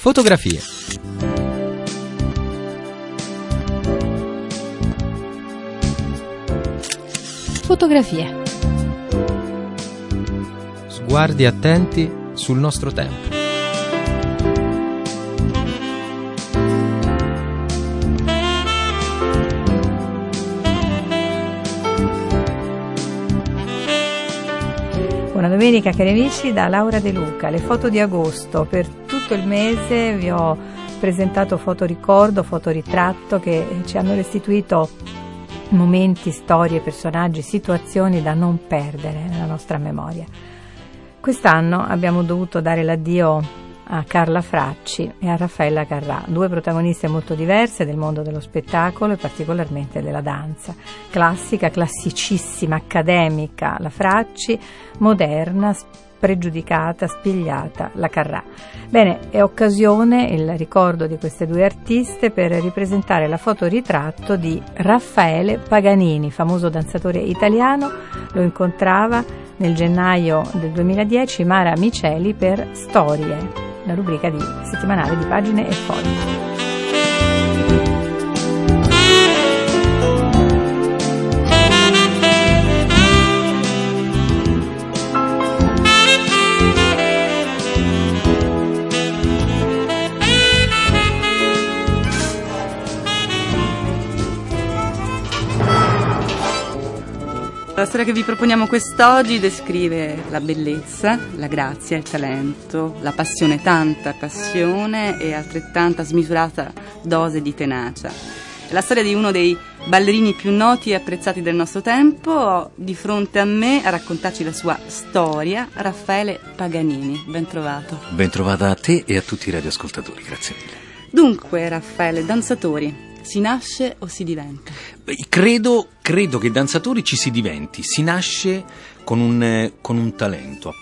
Fotografie. Fotografie. Sguardi attenti sul nostro tempo. Buona domenica cari amici da Laura De Luca. Le foto di agosto. Per tutto il mese vi ho presentato fotoricordo, fotoritratto che ci hanno restituito momenti, storie, personaggi, situazioni da non perdere nella nostra memoria. Quest'anno abbiamo dovuto dare l'addio a Carla Fracci e a Raffaella Carrà, due protagoniste molto diverse del mondo dello spettacolo e particolarmente della danza. Classica, classicissima, accademica la Fracci, moderna, pregiudicata, spigliata la Carrà. Bene, è occasione il ricordo di queste due artiste per ripresentare la fotoritratto di Raffaele Paganini, famoso danzatore italiano, lo incontrava nel gennaio del 2010 Mara Miceli per Storie la rubrica di settimanale di pagine e fogli. La storia che vi proponiamo quest'oggi descrive la bellezza, la grazia, il talento, la passione, tanta passione e altrettanta smisurata dose di tenacia. È la storia di uno dei ballerini più noti e apprezzati del nostro tempo. Ho di fronte a me a raccontarci la sua storia Raffaele Paganini. Ben trovato. Ben trovata a te e a tutti i radioascoltatori, grazie mille. Dunque, Raffaele, danzatori, si nasce o si diventa? Credo, credo che danzatori ci si diventi, si nasce con un, con un talento.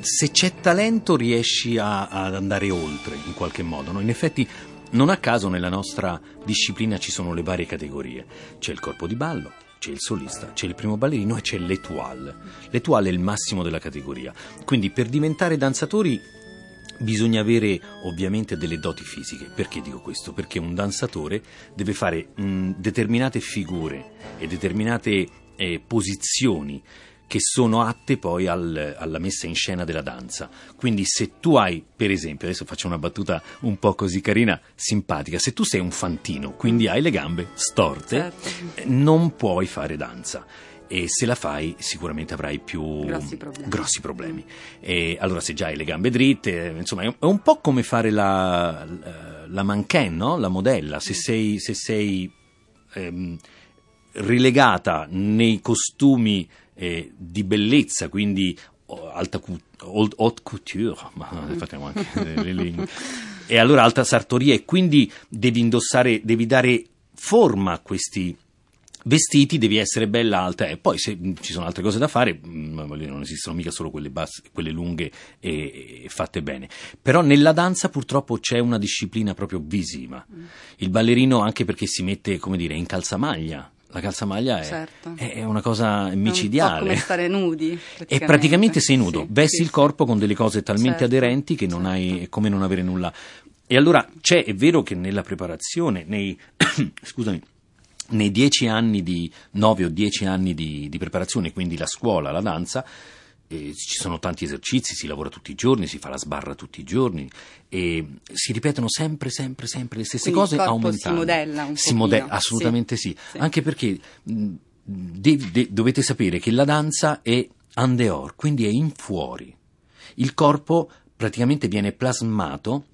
Se c'è talento riesci a, ad andare oltre in qualche modo. No? In effetti non a caso nella nostra disciplina ci sono le varie categorie. C'è il corpo di ballo, c'è il solista, c'è il primo ballerino e c'è l'etoile. L'etoile è il massimo della categoria. Quindi per diventare danzatori Bisogna avere ovviamente delle doti fisiche. Perché dico questo? Perché un danzatore deve fare mh, determinate figure e determinate eh, posizioni che sono atte poi al, alla messa in scena della danza. Quindi se tu hai, per esempio, adesso faccio una battuta un po' così carina, simpatica, se tu sei un fantino, quindi hai le gambe storte, certo. non puoi fare danza e se la fai sicuramente avrai più grossi problemi. Grossi problemi. allora se già hai le gambe dritte, insomma è un po' come fare la, la, la mannequin, no? la modella, se sei, se sei ehm, rilegata nei costumi eh, di bellezza, quindi alta haute couture, ma facciamo anche le lingue, e allora alta sartoria e quindi devi indossare, devi dare forma a questi vestiti devi essere bella alta e poi se ci sono altre cose da fare mm, non esistono mica solo quelle, basse, quelle lunghe e, e, fatte bene però nella danza purtroppo c'è una disciplina proprio visiva mm. il ballerino anche perché si mette come dire in calzamaglia la calzamaglia è, certo. è una cosa micidiale. È come stare nudi. Praticamente. E praticamente sei nudo, sì, vesti sì, il corpo con delle cose talmente certo. aderenti che non certo. hai, è come non avere nulla. E allora c'è, è vero che nella preparazione, nei, scusami, nei dieci anni di, nove o dieci anni di, di preparazione, quindi la scuola, la danza, eh, ci sono tanti esercizi, si lavora tutti i giorni, si fa la sbarra tutti i giorni e si ripetono sempre, sempre, sempre le stesse Quindi cose il aumentando. Si modella un Si modella, assolutamente sì, sì. sì. anche perché mh, de- de- dovete sapere che la danza è en dehors, quindi è in fuori. Il corpo praticamente viene plasmato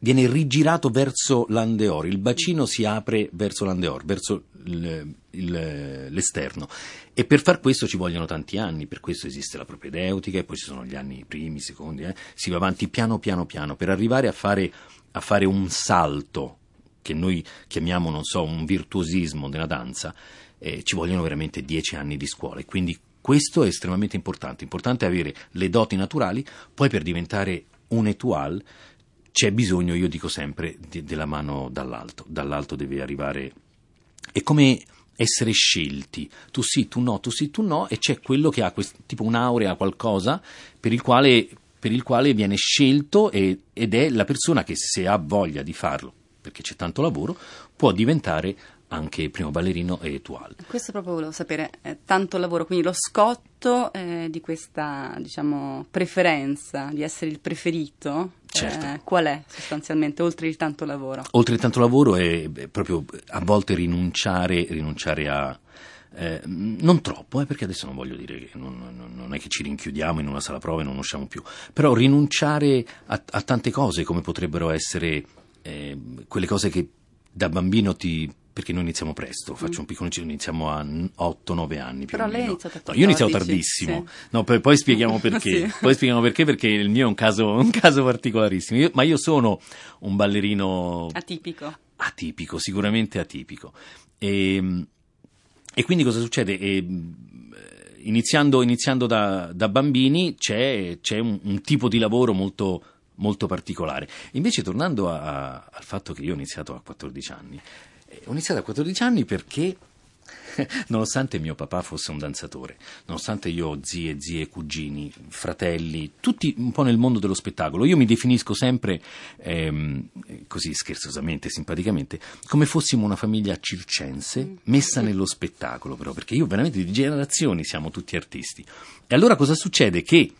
viene rigirato verso l'andeor, il bacino si apre verso l'andeor, verso il, il, l'esterno. E per far questo ci vogliono tanti anni, per questo esiste la propedeutica e poi ci sono gli anni primi, secondi, eh? si va avanti piano piano piano. Per arrivare a fare, a fare un salto che noi chiamiamo, non so, un virtuosismo della danza, eh, ci vogliono veramente dieci anni di scuola. E quindi questo è estremamente importante, importante avere le doti naturali, poi per diventare un étoile c'è bisogno, io dico sempre, di, della mano dall'alto. Dall'alto deve arrivare. È come essere scelti. Tu sì, tu no, tu sì, tu no, e c'è quello che ha quest, tipo un'aurea, qualcosa per il quale per il quale viene scelto e, ed è la persona che se ha voglia di farlo, perché c'è tanto lavoro, può diventare anche primo ballerino e étoile. Questo proprio volevo sapere, eh, tanto lavoro, quindi lo scotto eh, di questa diciamo, preferenza di essere il preferito, Certo. eh, qual è sostanzialmente, oltre il tanto lavoro? Oltre il tanto lavoro è proprio a volte rinunciare, rinunciare a... eh, non troppo, eh, perché adesso non voglio dire che non, non- non è che ci rinchiudiamo in una sala prova e non usciamo più, però rinunciare a, a tante cose come potrebbero essere eh, quelle cose che da bambino ti... perché noi iniziamo presto, faccio un piccolo inciso, iniziamo a 8-9 anni più Però o lei ha meno. iniziato a No, io ho iniziato 14, tardissimo, sì. no, poi, poi spieghiamo perché, Sì. poi spieghiamo perché, perché il mio è un caso, un caso particolarissimo, Io- ma io sono un ballerino Atipico. atipico, sicuramente atipico. E, e quindi cosa succede? E, iniziando iniziando da, da bambini c'è, c'è un, un tipo di lavoro molto, molto particolare. Invece tornando a- a- al fatto che io ho iniziato a 14 anni, eh, ho iniziato a 14 anni perché nonostante mio papà fosse un danzatore, nonostante io ho zie, zie, cugini, fratelli, tutti un po' nel mondo dello spettacolo, io mi definisco sempre, ehm, così scherzosamente, simpaticamente, come fossimo una famiglia circense messa nello spettacolo, però, perché io veramente di generazioni siamo tutti artisti. E allora cosa succede? Che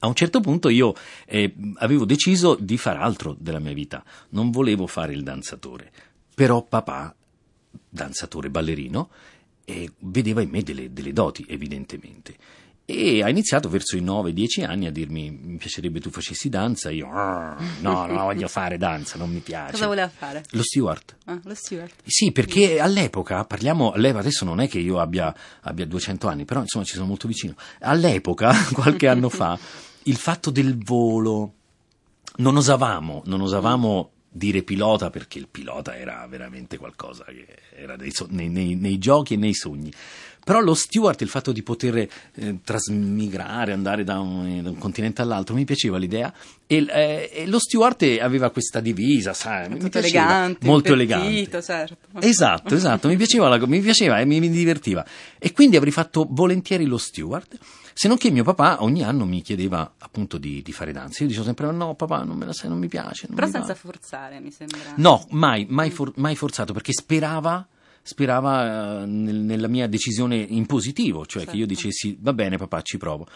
a un certo punto io eh, avevo deciso di fare altro della mia vita, non volevo fare il danzatore, però papà danzatore ballerino e vedeva in me delle, delle doti evidentemente e ha iniziato verso i 9-10 anni a dirmi mi piacerebbe tu facessi danza io "Ah, no non voglio fare danza non mi piace Cosa voleva fare? lo steward Ah, lo steward. sì, perché all'epoca, parliamo, adesso non è che io abbia, abbia 200 anni, però insomma ci sono molto vicino. All'epoca, qualche anno fa, il fatto del volo, non osavamo, non osavamo dire pilota perché il pilota era veramente qualcosa che era dei nei, nei- nei giochi e nei sogni. Però lo steward, il fatto di poter eh, trasmigrare, andare da un, da un continente all'altro, mi piaceva l'idea. E, eh, e lo steward aveva questa divisa, sai, piaceva, elegante, molto elegante. certo. Esatto, esatto, mi piaceva, la- mi piaceva e mi, mi divertiva. E quindi avrei fatto volentieri lo steward, se non che mio papà ogni anno mi chiedeva appunto di, di fare danza. Io dicevo sempre no papà, non me la sai, non mi piace. non Però mi va." senza forzare, mi sembra. No, mai, mai, for- mai forzato, perché sperava, sperava eh, nel- nella mia decisione in positivo, cioè che io Certo. dicessi va bene papà, ci provo.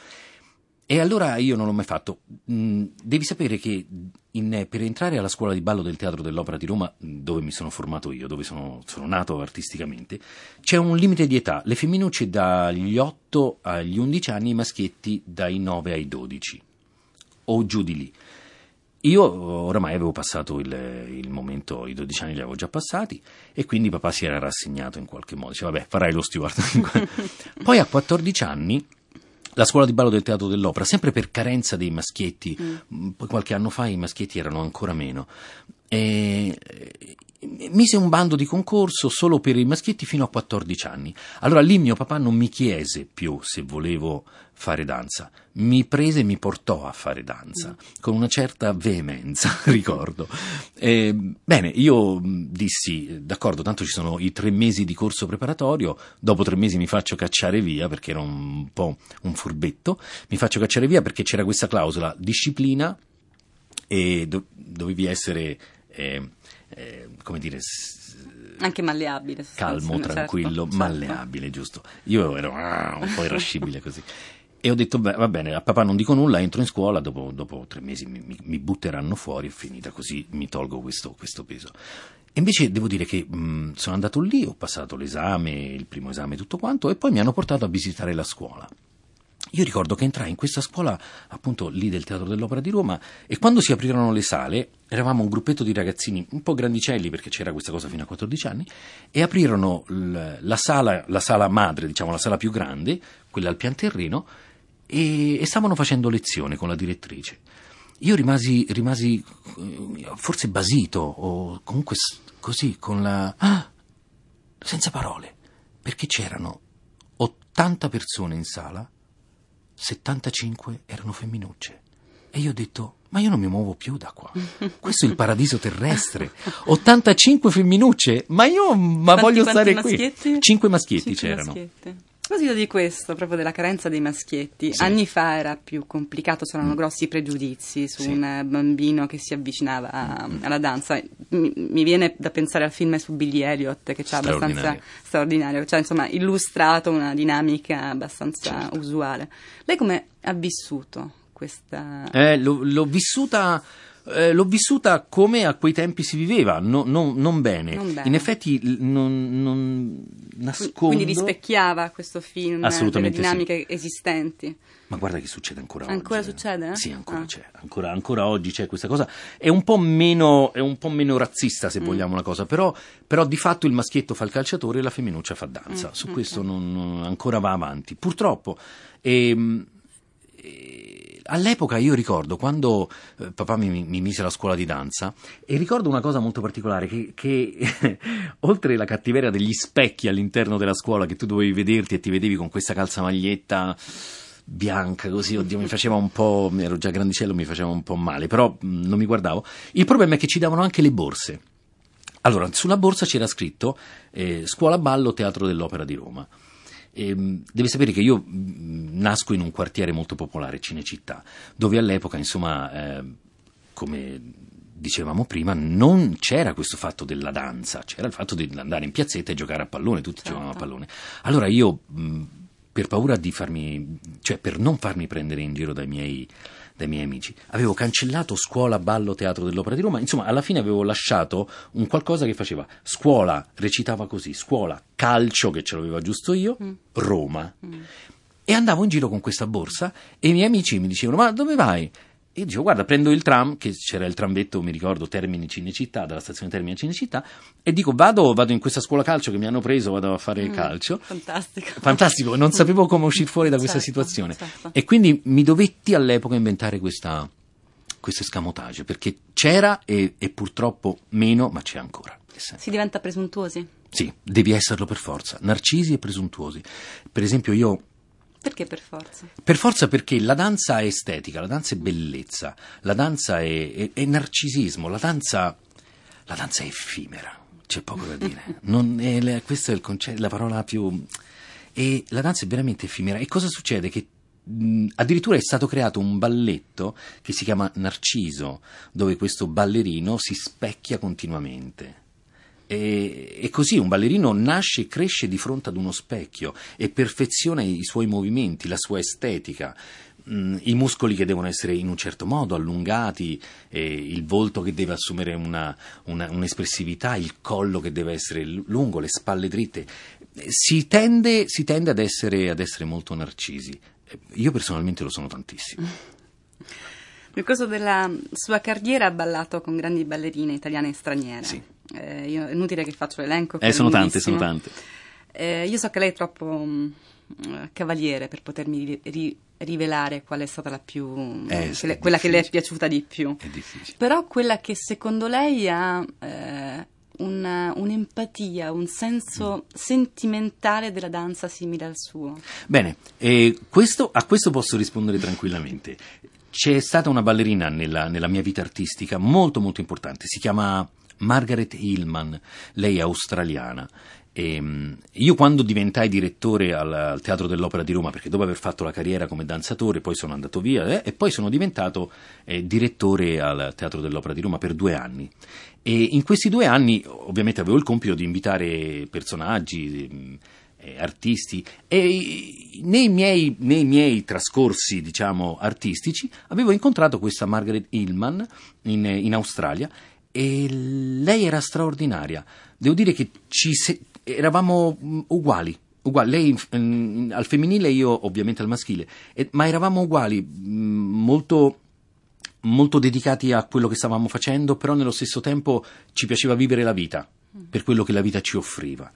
E allora io non l'ho mai fatto. Mm, devi sapere che in- per entrare alla scuola di ballo del Teatro dell'Opera di Roma, dove mi sono formato io, dove sono, sono nato artisticamente, c'è un limite di età. Le femminucce dagli 8 agli 11 anni, i maschietti dai 9 ai 12 o giù di lì. Io oramai avevo passato il, il momento, i 12 anni li avevo già passati e quindi papà si era rassegnato in qualche modo, diceva vabbè farai lo steward. Poi a 14 anni la scuola di ballo del teatro dell'opera, sempre per carenza dei maschietti, poi qualche anno fa i maschietti erano ancora meno, e, mise un bando di concorso solo per i maschietti fino a 14 anni. Allora lì mio papà non mi chiese più se volevo fare danza, mi prese e mi portò a fare danza con una certa veemenza, ricordo. Eh, bene, io dissi, d'accordo, tanto ci sono i tre mesi di corso preparatorio, dopo tre mesi mi faccio cacciare via perché ero un po' un furbetto, mi faccio cacciare via perché c'era questa clausola, disciplina e do- dovevi essere, eh, eh, come dire, Anche malleabile. calmo, sostanzialmente, tranquillo, certo, malleabile, giusto. Io ero ah, un po' irascibile così. E ho detto, beh, va bene, a papà non dico nulla, entro in scuola, dopo, dopo tre mesi mi, mi- mi butteranno fuori, è finita, così mi tolgo questo, questo peso. E invece devo dire che mh, sono andato lì, ho passato l'esame, il primo esame, tutto quanto, e poi mi hanno portato a visitare la scuola. Io ricordo che entrai in questa scuola, appunto lì del Teatro dell'Opera di Roma, e quando si aprirono le sale, eravamo un gruppetto di ragazzini un po' grandicelli, perché c'era questa cosa fino a 14 anni, e aprirono la sala, la sala madre, diciamo la sala più grande, quella al pian terreno, e, e stavano facendo lezione con la direttrice. Io rimasi, rimasi eh, forse basito, o comunque così, con la... Ah! senza parole, perché c'erano 80 persone in sala, 75 erano femminucce. E io ho detto, ma io non mi muovo più da qua. Questo è il paradiso terrestre. 85 femminucce, ma io ma voglio stare maschietti? qui. 5 maschietti Cinque c'erano. maschietti. Proposito di questo, proprio della carenza dei maschietti, Sì. anni fa era più complicato, c'erano grossi pregiudizi su Sì. un eh, bambino che si avvicinava a- alla danza. Mi, mi viene da pensare al film su Billy Elliot, che c'è abbastanza Straordinario. straordinario, cioè insomma illustrato una dinamica abbastanza Certo. usuale. Lei come ha vissuto questa... Eh, l'ho, l'ho vissuta. Eh, l'ho vissuta come a quei tempi si viveva, no- no- non, bene. Non bene. In effetti non, non nascondo. Quindi rispecchiava questo film delle dinamiche esistenti. Ma guarda che succede ancora, oggi. Ancora eh. succede? Sì, ancora Ah. c'è. Ancora, ancora oggi c'è questa cosa. È un po' meno, è un po' meno razzista, Mm. se vogliamo la cosa, però, però di fatto il maschietto fa il calciatore e la femminuccia fa danza. Mm, Su mm, questo non, ancora va avanti. Purtroppo. ehm, eh, all'epoca io ricordo quando eh, papà mi, mi mise alla scuola di danza e ricordo una cosa molto particolare che, che oltre la cattiveria degli specchi all'interno della scuola che tu dovevi vederti e ti vedevi con questa calzamaglietta bianca così, oddio mi faceva un po', ero già grandicello, mi faceva un po' male, però mh, non mi guardavo. Il problema è che ci davano anche le borse. Allora, sulla borsa c'era scritto eh, Scuola Ballo Teatro dell'Opera di Roma. Ehm, devi sapere che io mh, nasco in un quartiere molto popolare, Cinecittà, dove all'epoca, insomma, eh, come dicevamo prima, non c'era questo fatto della danza, c'era il fatto di andare in piazzetta e giocare a pallone, tutti Certo. giocavano a pallone. Allora io, mh, per paura di farmi, cioè per non farmi prendere in giro dai miei, dai miei amici, avevo cancellato scuola, ballo, teatro dell'Opera di Roma, insomma alla fine avevo lasciato un qualcosa che faceva scuola, recitava così, scuola, calcio, che ce l'aveva giusto io, Mm. Roma. Mm. E andavo in giro con questa borsa e i miei amici mi dicevano: Ma dove vai? Io dicevo: Guarda, prendo il tram, che c'era il tramvetto, mi ricordo, Termini Cinecittà, dalla stazione Termini Cinecittà, e dico: Vado, vado in questa scuola calcio che mi hanno preso, vado a fare Mm, calcio. Fantastico. Fantastico, non sapevo come uscire fuori da questa Certo, situazione. certo. E quindi mi dovetti all'epoca inventare questa, questo escamotage, perché c'era e, e purtroppo meno, ma c'è ancora. Si diventa presuntuosi? Sì, devi esserlo per forza, narcisi e presuntuosi. Per esempio io Perché per forza? per forza perché la danza è estetica, la danza è bellezza, la danza è, è- è narcisismo, la danza, la danza è effimera, c'è poco da dire. Non è, questo è il concetto, la parola più... E la danza è veramente effimera. E cosa succede? Che mh, addirittura è stato creato un balletto che si chiama Narciso, dove questo ballerino si specchia continuamente. E, e così un ballerino nasce e cresce di fronte ad uno specchio e perfeziona i suoi movimenti, la sua estetica, mm, i muscoli che devono essere in un certo modo allungati, eh, il volto che deve assumere una- una- un'espressività, il collo che deve essere lungo, le spalle dritte. Si tende, si tende ad, essere, ad essere molto narcisi. Io personalmente lo sono tantissimo. Nel corso della sua carriera ha ballato con grandi ballerine italiane e straniere. Sì. Eh, io- è inutile che faccio l'elenco. Eh, sono tante, sono tante. Eh, io so che lei è troppo mm, eh, cavaliere per potermi ri- ri- rivelare qual è stata la più. Eh, che sì, le- quella che le è piaciuta di più. È difficile. Però quella che secondo lei ha eh, una- un'empatia, un senso Mm. sentimentale della danza simile al suo. Bene, eh, questo- a questo posso rispondere tranquillamente. C'è stata una ballerina nella, nella mia vita artistica molto molto importante, si chiama Margaret Hillman, lei è australiana. E, io quando diventai direttore al, al Teatro dell'Opera di Roma, perché dopo aver fatto la carriera come danzatore poi sono andato via eh, e poi sono diventato eh, direttore al Teatro dell'Opera di Roma per due anni. E in questi due anni ovviamente avevo il compito di invitare personaggi, ehm, eh, artisti e nei miei, nei miei trascorsi diciamo artistici avevo incontrato questa Margaret Hillman in, in Australia e lei era straordinaria devo dire che ci se- eravamo mh, uguali uguali. lei mm, al femminile io ovviamente al maschile E- ma eravamo uguali mh, molto molto dedicati a quello che stavamo facendo, però nello stesso tempo ci piaceva vivere la vita per quello che la vita ci offriva.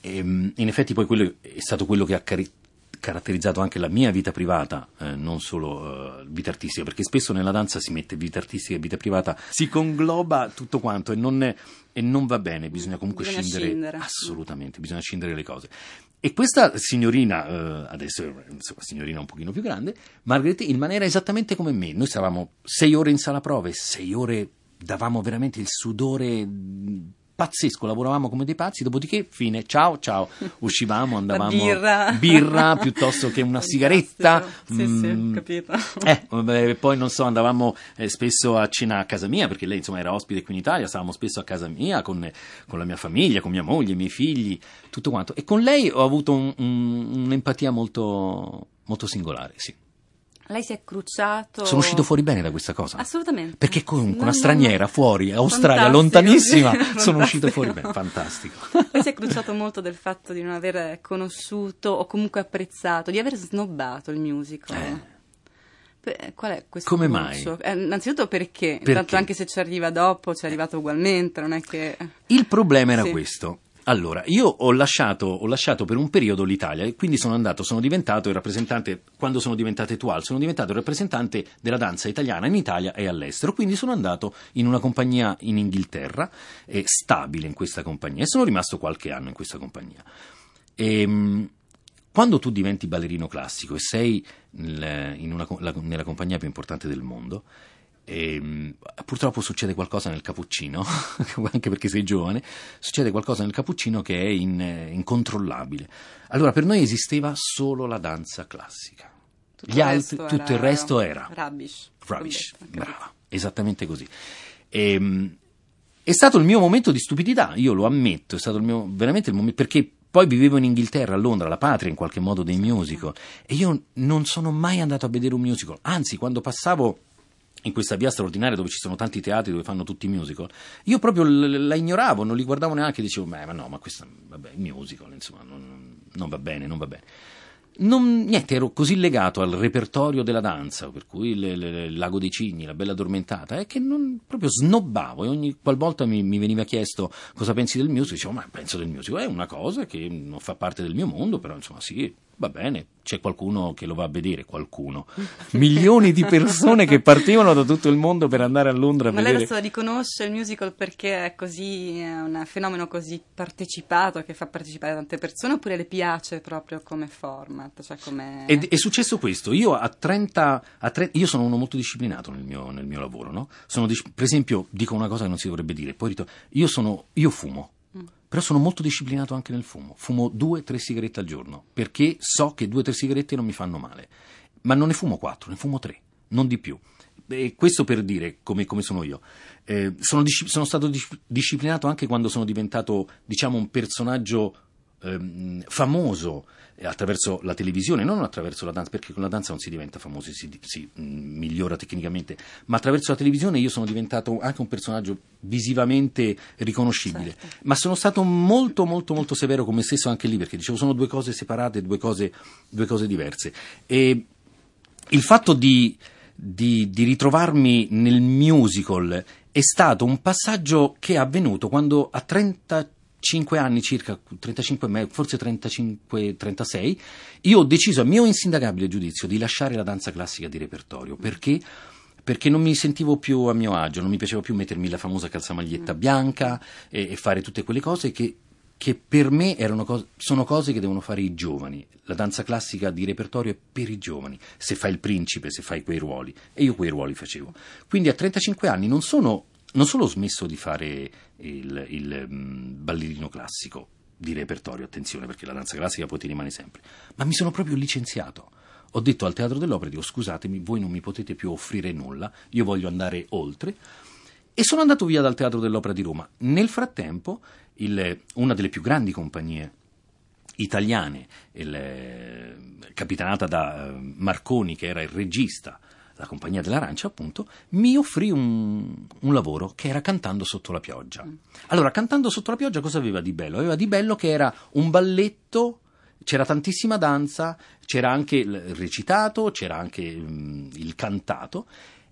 E, mm, in effetti poi quello è stato quello che ha cari- caratterizzato anche la mia vita privata, eh, non solo eh, vita artistica, perché spesso nella danza si mette vita artistica e vita privata, si congloba tutto quanto e non, è- e non va bene, bisogna comunque Bisogna scindere, scindere. assolutamente, bisogna scindere le cose. E questa signorina, eh, adesso insomma, signorina un pochino più grande, Margaret Hillman era esattamente come me. Noi stavamo sei ore in sala prove, sei ore davamo veramente il sudore pazzesco, lavoravamo come dei pazzi, dopodiché fine, ciao ciao, uscivamo, andavamo birra. birra piuttosto che una sigaretta. Sì, sì, Mm, capito. eh, poi non so, andavamo eh, spesso a cena a casa mia, perché lei insomma era ospite qui in Italia, stavamo spesso a casa mia con, con la mia famiglia, con mia moglie, i miei figli, tutto quanto. E con lei ho avuto un- un- un'empatia molto, molto singolare, sì. Lei si è cruciato. Sono uscito fuori bene da questa cosa. Assolutamente. Perché comunque una straniera fuori, Australia, Fantastico, lontanissima, sono uscito fuori bene, fantastico. Lei si è cruciato molto del fatto di non aver conosciuto o comunque apprezzato, di aver snobbato il musical. Eh. Qual è questo Come cruccio? Eh, innanzitutto perché? Perché? Tanto anche se ci arriva dopo, ci è arrivato ugualmente, non è che... Il problema era Sì. questo. Allora, io ho lasciato, ho lasciato per un periodo l'Italia e quindi sono andato, sono diventato il rappresentante, quando sono diventato Etual, sono diventato il rappresentante della danza italiana in Italia e all'estero, quindi sono andato in una compagnia in Inghilterra, eh, stabile in questa compagnia, e sono rimasto qualche anno in questa compagnia. Ehm, quando tu diventi ballerino classico e sei nel- in una la- nella compagnia più importante del mondo, ehm, purtroppo succede qualcosa nel cappuccino, anche perché sei giovane, succede qualcosa nel cappuccino che è in- eh, incontrollabile. Allora per noi esisteva solo la danza classica. tutto Gli il altri- resto tutto il resto era Rubbish. Rubbish, detto, brava, esattamente così. Ehm, è stato il mio momento di stupidità, io lo ammetto, è stato il mio, veramente il momento, perché poi vivevo in Inghilterra, a Londra, la patria in qualche modo dei musical, e io non sono mai andato a vedere un musical, anzi quando passavo in questa via straordinaria dove ci sono tanti teatri dove fanno tutti i musical, io proprio la ignoravo, non li guardavo neanche, dicevo, "Beh, ma no, ma questo, vabbè, musical, insomma, non, non va bene, non va bene. Non- niente, ero così legato al repertorio della danza, per cui il Lago dei Cigni, la Bella Addormentata, è che non, proprio snobbavo e ogni qualvolta mi, mi veniva chiesto cosa pensi del musical, dicevo, ma penso del musical, è una cosa che non fa parte del mio mondo, però insomma sì, va bene, c'è qualcuno che lo va a vedere, qualcuno. Milioni di persone che partivano da tutto il mondo per andare a Londra a Ma lei vedere... adesso riconosce il musical perché è così, è un fenomeno così partecipato che fa partecipare tante persone oppure le piace proprio come format? Cioè come... Ed è successo questo, io a 30, a tre- io sono uno molto disciplinato nel mio, nel mio lavoro, no? Sono per esempio, dico una cosa che non si dovrebbe dire, poi ritorno, io, sono, io fumo, però sono molto disciplinato anche nel fumo, fumo due, tre sigarette al giorno, perché so che due, tre sigarette non mi fanno male, ma non ne fumo quattro, ne fumo tre, non di più. E questo per dire come, come sono io. Eh, sono, sono stato dis- disciplinato anche quando sono diventato, diciamo, un personaggio ehm, famoso attraverso la televisione, non attraverso la danza, perché con la danza non si diventa famosi, si, si mm, migliora tecnicamente, ma attraverso la televisione io sono diventato anche un personaggio visivamente riconoscibile. Ma sono stato molto, molto, molto severo con me stesso anche lì, perché dicevo sono due cose separate, due cose, due cose diverse. E il fatto di, di- di ritrovarmi nel musical è stato un passaggio che è avvenuto quando a 35 anni circa, 35, me- forse 35, 36, io ho deciso a mio insindacabile giudizio di lasciare la danza classica di repertorio perché perché non mi sentivo più a mio agio, non mi piaceva più mettermi la famosa calzamaglietta bianca e, e fare tutte quelle cose che, che per me erano cos- sono cose che devono fare i giovani. La danza classica di repertorio è per i giovani, se fai il principe, se fai quei ruoli, e io quei ruoli facevo. Quindi a 35 anni non, sono, non solo ho smesso di fare il, il, mm, ballerino classico di repertorio, attenzione perché la danza classica poi ti rimane sempre, ma mi sono proprio licenziato. Ho detto al Teatro dell'Opera, dico scusatemi, voi non mi potete più offrire nulla, io voglio andare oltre. E sono andato via dal Teatro dell'Opera di Roma. Nel frattempo, il- una delle più grandi compagnie italiane, il, eh, capitanata da eh, Marconi, che era il regista, la compagnia dell'Arancia, appunto, mi offrì un, un lavoro che era Cantando sotto la pioggia. Allora, Cantando sotto la pioggia cosa aveva di bello? Aveva di bello che era un balletto c'era tantissima danza, c'era anche il recitato, c'era anche mm, il cantato.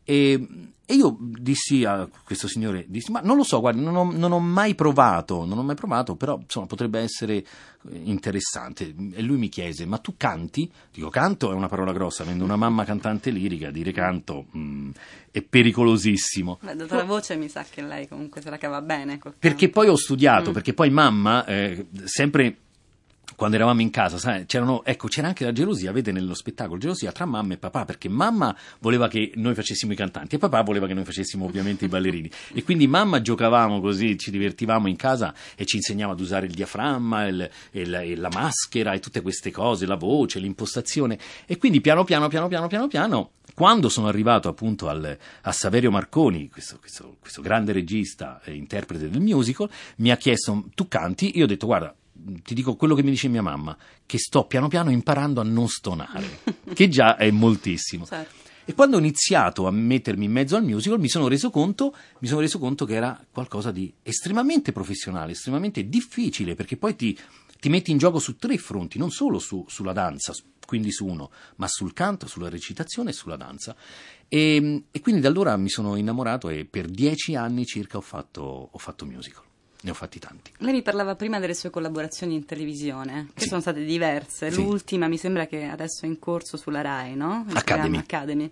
E, e io dissi a questo signore, dissi, ma non lo so, guardi, non ho, non ho mai provato, non ho mai provato, però insomma potrebbe essere eh, interessante. E lui mi chiese, ma tu canti? Dico, canto è una parola grossa, avendo una mamma cantante lirica, dire canto mm, è pericolosissimo. Beh, la voce mi sa che lei comunque se la cava bene. Perché poi ho studiato, Mm. perché poi mamma, eh, sempre quando eravamo in casa, sai, ecco, c'era anche la gelosia, vede nello spettacolo, gelosia tra mamma e papà, perché mamma voleva che noi facessimo i cantanti e papà voleva che noi facessimo ovviamente i ballerini. E quindi mamma giocavamo così, ci divertivamo in casa e ci insegnava ad usare il diaframma, il, il, il, la maschera e tutte queste cose, la voce, l'impostazione. E quindi piano piano, piano piano, piano piano, quando sono arrivato appunto al, a Saverio Marconi, questo, questo, questo grande regista e interprete del musical, mi ha chiesto, tu canti? Io ho detto, guarda, ti dico quello che mi dice mia mamma, che sto piano piano imparando a non stonare, che già è moltissimo. Certo. E quando ho iniziato a mettermi in mezzo al musical mi sono reso conto, mi sono reso conto che era qualcosa di estremamente professionale, estremamente difficile, perché poi ti, ti metti in gioco su tre fronti, non solo su, sulla danza, quindi su uno, ma sul canto, sulla recitazione e sulla danza. E, e quindi da allora mi sono innamorato e per dieci anni circa ho fatto, ho fatto musical ne ho fatti tanti. Lei mi parlava prima delle sue collaborazioni in televisione, che Sì. sono state diverse. Sì. L'ultima mi sembra che adesso è in corso sulla RAI, no? Il Academy. Academy.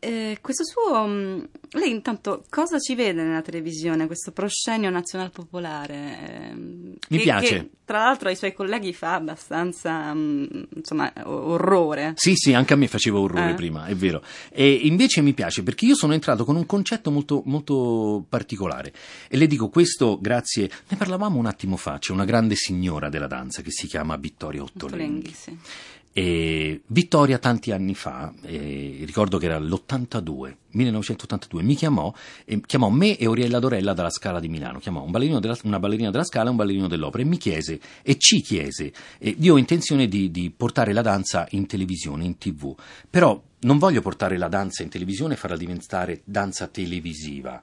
Eh, questo suo. mh, Lei intanto cosa ci vede nella televisione, questo proscenio nazional popolare? ehm, Mi che- piace. Che, tra l'altro ai suoi colleghi fa abbastanza mh, insomma, o- orrore. Sì, sì, anche a me faceva orrore Eh. prima, è vero. E invece mi piace perché io sono entrato con un concetto molto, molto particolare. E le dico questo grazie. Ne parlavamo un attimo fa. C'è una grande signora della danza che si chiama Vittoria Ottolenghi. Ottolenghi, sì. E Vittoria tanti anni fa, eh, ricordo che era l'82, 1982, mi chiamò, e chiamò me e Oriella Dorella dalla Scala di Milano, chiamò un della- una ballerina della Scala e un ballerino dell'Opera e mi chiese, e ci chiese, eh, io ho intenzione di, di portare la danza in televisione, in tv, però non voglio portare la danza in televisione e farla diventare danza televisiva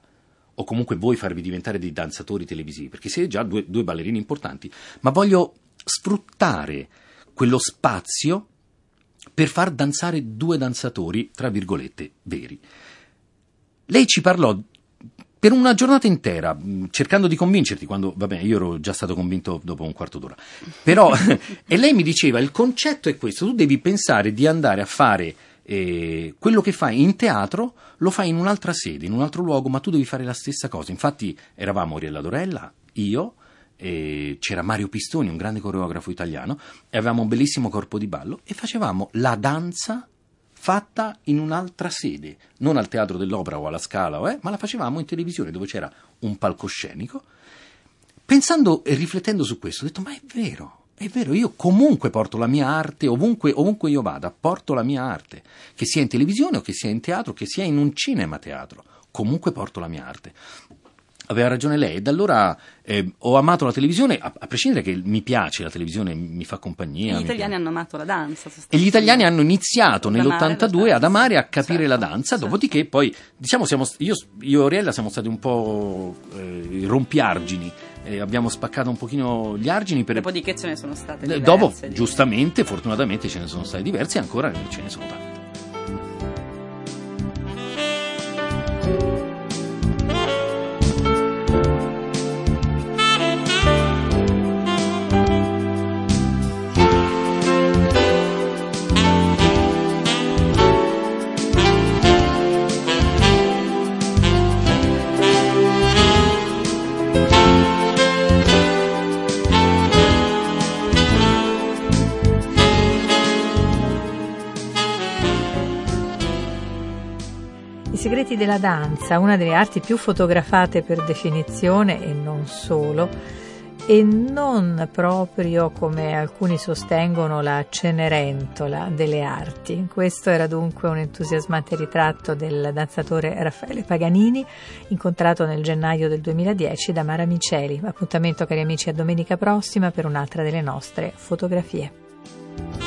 o comunque voi farvi diventare dei danzatori televisivi, perché siete già due, due ballerini importanti, ma voglio sfruttare quello spazio per far danzare due danzatori, tra virgolette, veri. Lei ci parlò per una giornata intera, mh, cercando di convincerti, quando, vabbè, io ero già stato convinto dopo un quarto d'ora, però, e lei mi diceva, il concetto è questo, tu devi pensare di andare a fare eh, quello che fai in teatro, lo fai in un'altra sede, in un altro luogo, ma tu devi fare la stessa cosa. Infatti eravamo Oriella Dorella, io, e c'era Mario Pistoni, un grande coreografo italiano, e avevamo un bellissimo corpo di ballo e facevamo la danza fatta in un'altra sede, non al Teatro dell'Opera o alla Scala, eh, ma la facevamo in televisione dove c'era un palcoscenico. Pensando e riflettendo su questo, ho detto: Ma è vero, è vero, io comunque porto la mia arte ovunque, ovunque io vada, porto la mia arte, che sia in televisione o che sia in teatro, che sia in un cinema teatro, comunque porto la mia arte. Aveva ragione lei, e da allora eh, ho amato la televisione, a, a prescindere che mi piace la televisione, mi fa compagnia. Gli italiani hanno amato la danza. E gli italiani hanno iniziato Ad amare nell'82 la ad amare a danza. capire Certo, la danza, certo. dopodiché poi, diciamo, siamo, io, io e Oriella siamo stati un po' eh, rompiargini, eh, abbiamo spaccato un pochino gli argini per... Dopodiché ce ne sono state diverse. Dopo, di- giustamente, fortunatamente ce ne sono stati diversi e ancora ce ne sono tanti. I segreti della danza, una delle arti più fotografate per definizione e non solo, e non proprio come alcuni sostengono la cenerentola delle arti. Questo era dunque un entusiasmante ritratto del danzatore Raffaele Paganini, incontrato nel gennaio del 2010 da Mara Miceli. Appuntamento cari amici a domenica prossima per un'altra delle nostre fotografie.